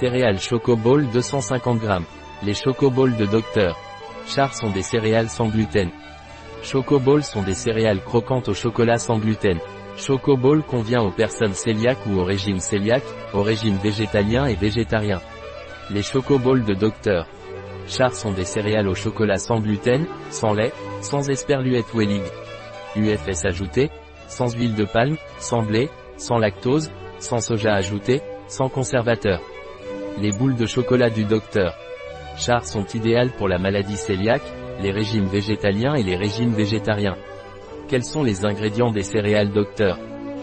Céréales Chocoball 250 g. Les Chocoballs de Docteur Char sont des céréales sans gluten. Chocoballs sont des céréales croquantes au chocolat sans gluten. Chocoball convient aux personnes cœliaques ou au régime cœliaque, au régime végétalien et végétarien. Les Chocoballs de Docteur Char sont des céréales au chocolat sans gluten, sans lait, sans esperluette Wellig. UFS ajouté, sans huile de palme, sans blé, sans lactose, sans soja ajouté, sans conservateur. Les boules de chocolat du docteur Char sont idéales pour la maladie cœliaque, les régimes végétaliens et les régimes végétariens. Quels sont les ingrédients des céréales docteur?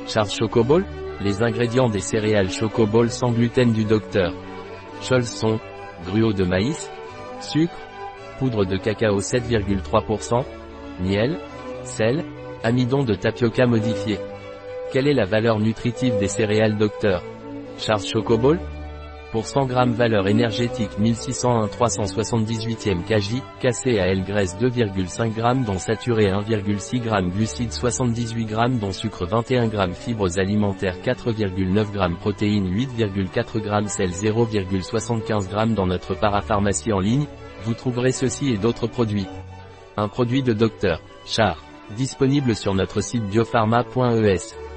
Charles Chocoball Les ingrédients des céréales Chocoball sans gluten du docteur Scholz sont gruau de maïs, sucre, poudre de cacao 7,3%, miel, sel, amidon de tapioca modifié. Quelle est la valeur nutritive des céréales docteur? Charles Chocoball Pour 100 g valeur énergétique 1601 378e kg, cassé à L graisse 2,5 g dont saturé 1,6 g glucides 78 g dont sucre 21 g fibres alimentaires 4,9 g protéines 8,4 g sel 0,75 g dans notre parapharmacie en ligne, vous trouverez ceci et d'autres produits. Un produit de Dr. Char. Disponible sur notre site biopharma.es.